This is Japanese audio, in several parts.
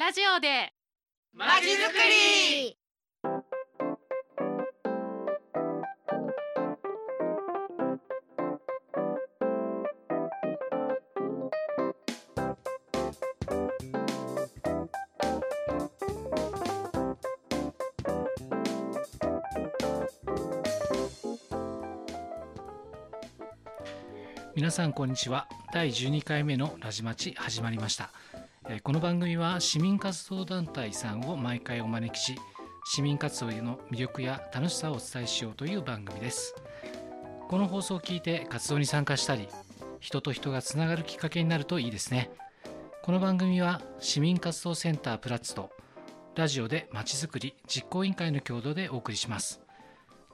ラジオで。まちづくり。皆さんこんにちは。第12回目のラジマチ始まりました。えーこの番組は市民活動団体さんを毎回お招きし市民活動への魅力や楽しさをお伝えしようという番組です。この放送を聞いて活動に参加したり人と人がつながるきっかけになるといいですね。この番組は市民活動センタープラッツとラジオでまちづくり実行委員会の共同でお送りします。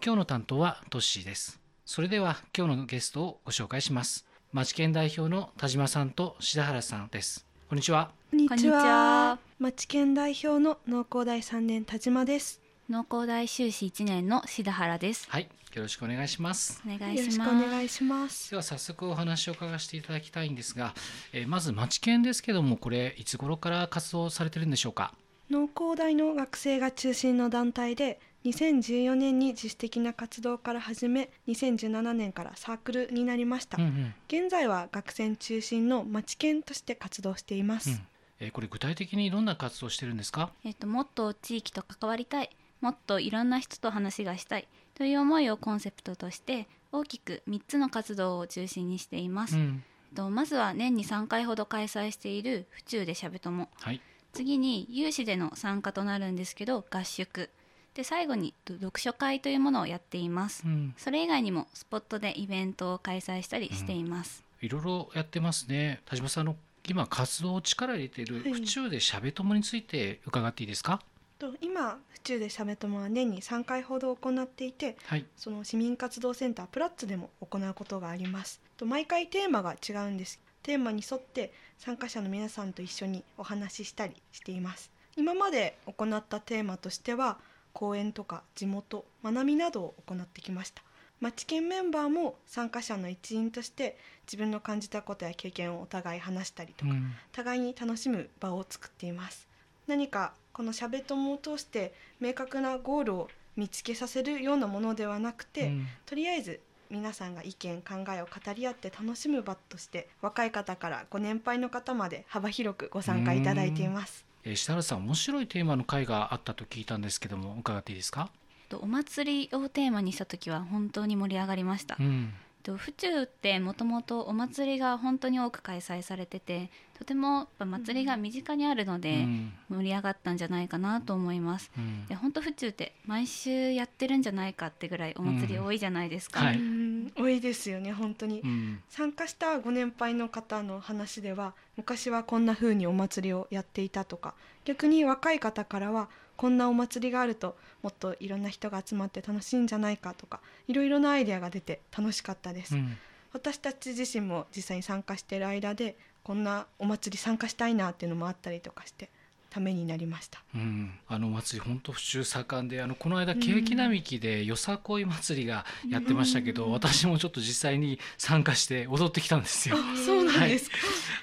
今日の担当はトッシーです。それでは今日のゲストをご紹介します。町県代表の田島さんと志田原さんです。こんにちはこんにちはは。町県代表の農工大3年田島です。農工大修士1年の志田原ですはいよろしくお願いしますお願よろしくおいします願いします。では早速お話を伺わせていただきたいんですが、えーまず町県ですけどもこれいつ頃から活動されてるんでしょうか？農工大の学生が中心の団体で、2014年に自主的な活動から始め、2017年からサークルになりました。うんうん。現在は学生中心の町県として活動しています。うん。えーこれ具体的にどんな活動してるんですか？えっともっと地域と関わりたい。もっといろんな人と話がしたい。という思いをコンセプトとして大きく3つの活動を中心にしています、うん。えっとまずは年に3回ほど開催している府中でしゃべとも。はい。次に有志での参加となるんですけど合宿で最後にと読書会というものをやっています。うん。それ以外にもスポットでイベントを開催したりしています、いろいろやってますね。田島さんあの今活動を力入れているはい。府中でしゃべともについて伺っていいですか？と今府中でしゃべともは年に3回ほど行っていて、はい。その市民活動センタープラッツでも行うことがあります。と毎回テーマが違うんです。テーマに沿って参加者の皆さんと一緒にお話ししたりしています。今まで行ったテーマとしては公園とか地元学びなどを行ってきました。町県メンバーも参加者の一員として自分の感じたことや経験をお互い話したりとか、うん。互いに楽しむ場を作っています。何かこのしゃべともを通して明確なゴールを見つけさせるようなものではなくて、うん。とりあえず皆さんが意見考えを語り合って楽しむ場として若い方からご年配の方まで幅広くご参加いただいていますえー設楽さん面白いテーマの会があったと聞いたんですけども伺っていいですか？とお祭りをテーマにした時は本当に盛り上がりました、うん。と府中ってもともとお祭りが本当に多く開催されててとてもやっぱ祭りが身近にあるのうでん。盛り上がったんじゃないかなと思います。うん。で本当府中って毎週やってるんじゃないかってぐらいお祭り多いじゃないですか、うんはい。うん多いですよね本当に、うん。参加したご年配の方の話では昔はこんな風にお祭りをやっていたとか逆に若い方からはこんなお祭りがあるともっといろんな人が集まって楽しいんじゃないかとかいろいろなアイデアが出て楽しかったです、うん。私たち自身も実際に参加している間でこんなお祭り参加したいなっていうのもあったりとかしてためになりましたうん、あのお祭り本当府中盛んであのこの間景気並木でよさこい祭りがやってましたけど、うん私もちょっと実際に参加して踊ってきたんですよ。あそうなんですか、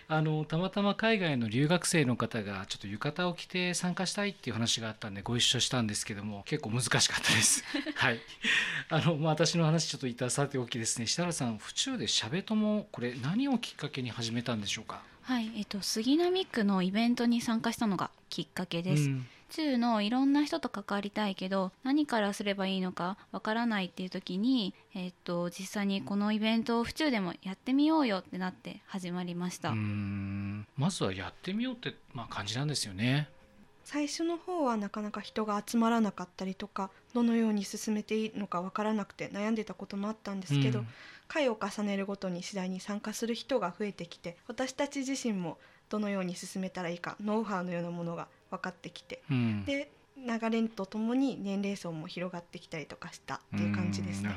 あのたまたま海外の留学生の方がちょっと浴衣を着て参加したいっていう話があったんでご一緒したんですけども結構難しかったです。はい。あのまあ私の話ちょっといたさておきですね。設楽さん府中でしゃべともこれ何をきっかけに始めたんでしょうか？はい、えっと杉並区のイベントに参加したのがきっかけです、うん。府中のいろんな人と関わりたいけど何からすればいいのかわからないっていう時に、えっと実際にこのイベントを府中でもやってみようよってなって始まりました、まずはやってみようってまあ感じなんですよね。最初の方はなかなか人が集まらなかったりとかどのように進めていいのかわからなくて悩んでたこともあったんですけど、うん。回を重ねるごとに次第に参加する人が増えてきて私たち自身もどのように進めたらいいかノウハウのようなものが分かってきてうん。で流れとともに年齢層も広がってきたりとかしたっていう感じですね。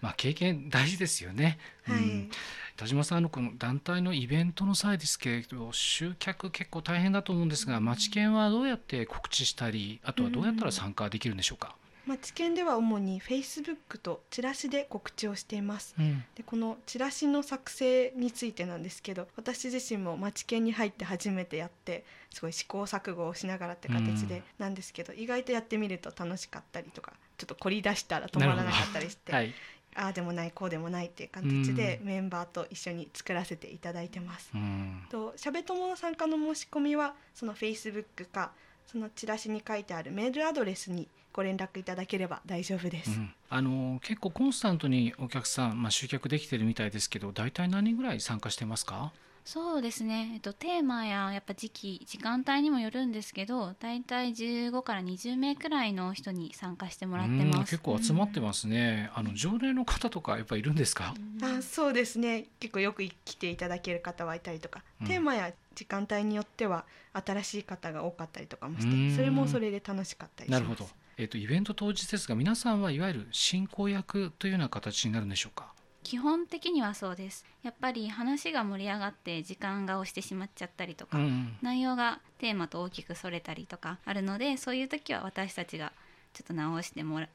まあ経験大事ですよね。はい、うん。田島さんあのこの団体のイベントの際ですけれど集客結構大変だと思うんですが町県はどうやって告知したりあとはどうやったら参加できるんでしょうか？町県では主に Facebook とチラシで告知をしています。うん。でこのチラシの作成についてなんですけど私自身も町県に入って初めてやってすごい試行錯誤をしながらって形でなんですけど、意外とやってみると楽しかったりとかちょっと凝り出したら止まらなかったりして、はい。ああでもないこうでもないっていう形でメンバーと一緒に作らせていただいてます。うん。としゃべ友の参加の申し込みはその Facebook かそのチラシに書いてあるメールアドレスにご連絡いただければ大丈夫です。うん。あの結構コンスタントにお客さん、まあ、集客できてるみたいですけど大体何人ぐらい参加してますか？そうですね、えっと、テーマややっぱ時期時間帯にもよるんですけどだいたい15から20名くらいの人に参加してもらってうんます結構集まってますね、あの常連の方とかやっぱいるんですか、あそうですね。結構よく来ていただける方はいたりとか、うん。テーマや時間帯によっては新しい方が多かったりとかもしうん。てそれもそれで楽しかったりします。なるほど、えっとイベント当日ですが皆さんはいわゆる進行役というような形になるんでしょうか？基本的にはそうです。やっぱり話が盛り上がって時間が押してしまっちゃったりとか、うん内容がテーマと大きくそれたりとかあるのでそういう時は私たちがちょっと直してもら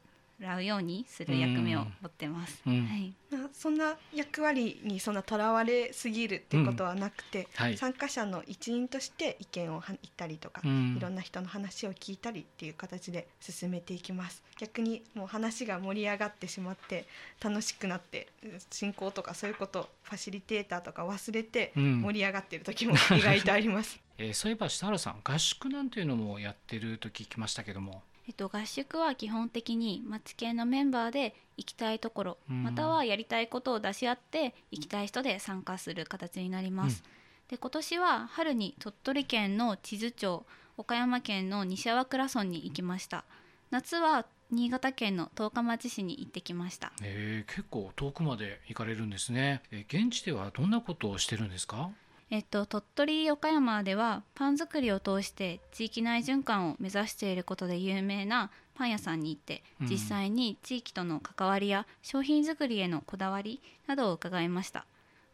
うようにする役目を持ってます。うん。はい、まあそんな役割にそんなとらわれすぎるっていうことはなくて、はい。参加者の一員として意見をは言ったりとか、うん。いろんな人の話を聞いたりっていう形で進めていきます。逆にもう話が盛り上がってしまって楽しくなって進行とかそういうことファシリテーターとか忘れてうん。盛り上がってる時も意外とあります、えーそういえば下原さん合宿なんていうのもやってると聞きましたけどもえっと、合宿は基本的に町系のメンバーで行きたいところ、うん。またはやりたいことを出し合って行きたい人で参加する形になります。で今年は春に鳥取県の智頭町岡山県の西粟倉村に行きました。夏は新潟県の十日町市に行ってきました。えー結構遠くまで行かれるんですね、えー現地ではどんなことをしてるんですか？えっと、鳥取岡山ではパン作りを通して地域内循環を目指していることで有名なパン屋さんに行ってうん。実際に地域との関わりや商品作りへのこだわりなどを伺いました。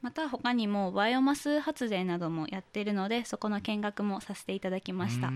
また他にもバイオマス発電などもやっているのでそこの見学もさせていただきました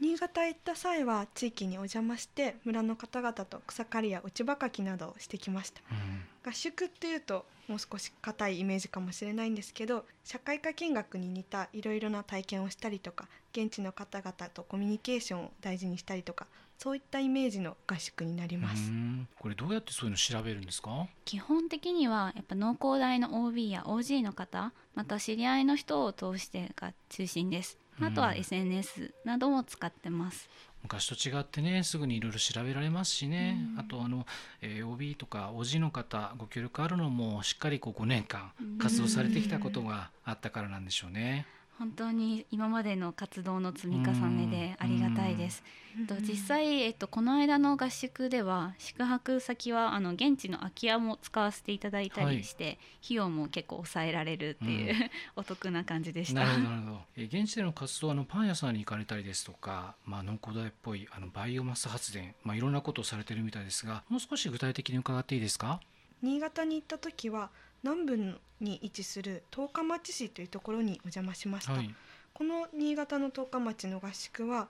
新潟へ行った際は地域にお邪魔して村の方々と草刈りや落ち葉かきなどをしてきました。うん。合宿っていうともう少し硬いイメージかもしれないんですけど社会科見学に似たいろいろな体験をしたりとか現地の方々とコミュニケーションを大事にしたりとかそういったイメージの合宿になりまうす。ん。これどうやってそういうの調べるんですか？基本的にはやっぱ農工大の OB や OG の方また知り合いの人を通してが中心ですあとはうん SNS なども使ってます。昔と違ってねすぐにいろいろ調べられますしね、うん。あとあの、えー OB とか OG の方ご協力あるのもしっかりこう5年間活動されてきたことがあったからなんでしょうね。本当に今までの活動の積み重ねでありがたいです。と実際、えっと、この間の合宿では宿泊先はあの現地の空き家も使わせていただいたりして、費用も結構抑えられるっていう、うん。お得な感じでした。なる。ほどなるほど、えー現地での活動はあのパン屋さんに行かれたりですとか、まあ、農工大っぽいあのバイオマス発電、まあ、いろんなことをされてるみたいですがもう少し具体的に伺っていいですか？新潟に行った時は南部に位置する十日町市というところにお邪魔しました、はい、この新潟の十日町の合宿は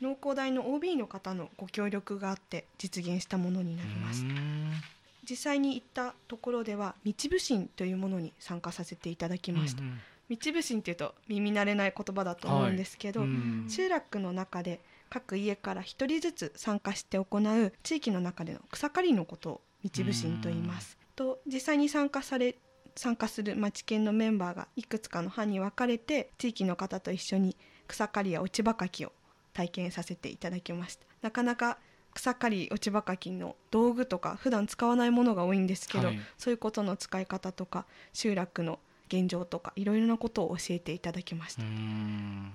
農工大の OB の方のご協力があって実現したものになります。実際に行ったところでは道部神というものに参加させていただきました、うんうん。道部神っていうと耳慣れない言葉だと思うんですけど、うん集落の中で各家から一人ずつ参加して行う地域の中での草刈りのことを道部神と言います。と実際に参加され参加する町県のメンバーがいくつかの班に分かれて地域の方と一緒に草刈りや落ち葉かきを体験させていただきました。なかなか草刈り落ち葉かきの道具とか普段使わないものが多いんですけど、はい。そういうことの使い方とか集落の現状とかいろいろなことを教えていただきました。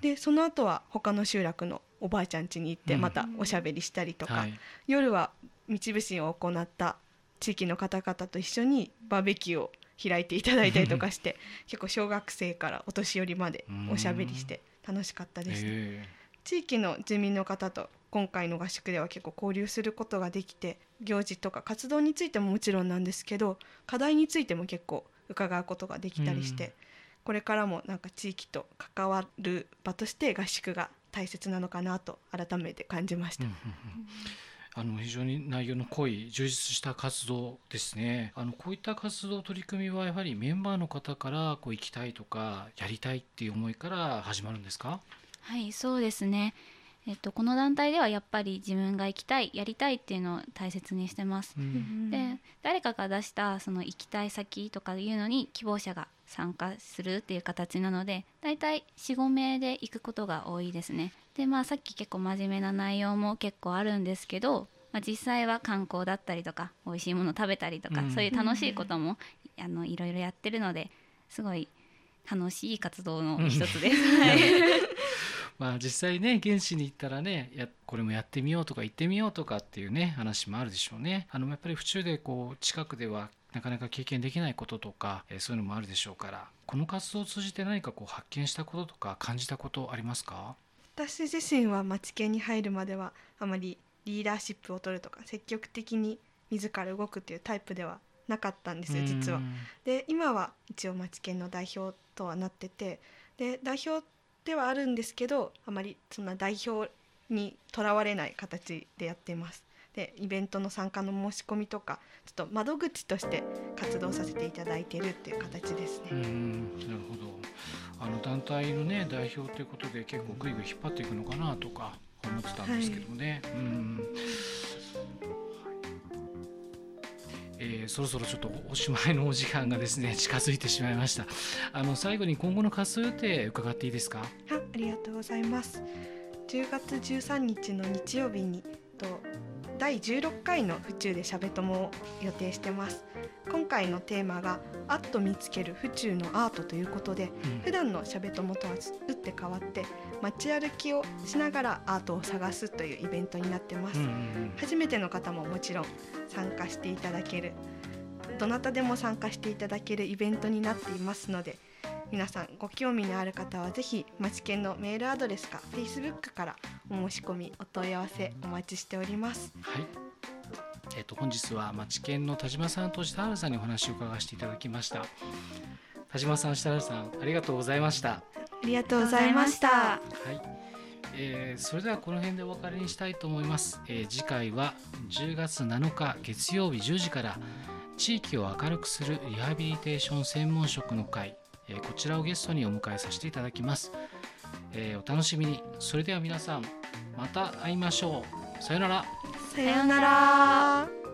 でその後は他の集落のおばあちゃん家に行ってうん。またおしゃべりしたりとか、はい。夜は道部神を行った地域の方々と一緒にバーベキューを開いていただいたりとかして 結構小学生からお年寄りまでおしゃべりして楽しかったです、え。地域の住民の方と今回の合宿では結構交流することができて行事とか活動についてももちろんなんですけど課題についても結構伺うことができたりして、うん。これからもなんか地域と関わる場として合宿が大切なのかなと改めて感じました。あの非常に内容の濃い充実した活動ですね。あのこういった活動取り組みはやはりメンバーの方からこう行きたいとかやりたいっていう思いから始まるんですか？はいそうですね。えっと、この団体ではやっぱり自分が行きたいやりたいっていうのを大切にしてます。うん。で誰かが出したその行きたい先とかいうのに希望者が参加するっていう形なのでだいたい45名で行くことが多いですね。でまあさっき結構真面目な内容も結構あるんですけど、まあ、実際は観光だったりとか美味しいもの食べたりとか、うん。そういう楽しいこともあのいろいろやってるのですごい楽しい活動の一つです。はい。まあ実際ね現地に行ったらねやこれもやってみようとか行ってみようとかっていうね話もあるでしょうね。あのやっぱり府中でこう近くではなかなか経験できないこととか、えーそういうのもあるでしょうからこの活動を通じて何かこう発見したこととか感じたことありますか？私自身は町系に入るまではあまりリーダーシップを取るとか積極的に自ら動くっていうタイプではなかったんですよ実はう。んで今は一応町県の代表とはなっててで代表ではあるんですけどあまりそんな代表にとらわれない形でやっています。でイベントの参加の申し込みとかちょっと窓口として活動させていただいているっていう形ですうね。んなるほど。あの団体のね代表ということで結構ぐいぐい引っ張っていくのかなとか思ってたんですけどもね、うん。えーそろそろちょっとおしまいのお時間がですね 近づいてしまいました。あの最後に今後の活動予定伺っていいですか？あありがとうございます。10月13日の日曜日にと第16回の府中でしゃべともを予定してます。今回のテーマが「あっと見つける府中のアート」ということでうん。普段のしゃべともとは打って変わって街歩きをしながらアートを探すというイベントになってます、うんうん。初めての方ももちろん参加していただけるどなたでも参加していただけるイベントになっていますので皆さんご興味のある方はぜひ町県のメールアドレスか Facebook からお申し込みお問い合わせお待ちしております。はい。えっ、と本日は町県の田島さんと下原さんにお話を伺わせていただきました。田島さん下原さんありがとうございました。ありがとうございました。はい、えーそれではこの辺でお別れにしたいと思います、えー次回は10月7日月曜日10時から地域を明るくするリハビリテーション専門職の会、えこちらをゲストにお迎えさせていただきます、えーお楽しみに。それでは皆さんまた会いましょう。さよなら。さよなら。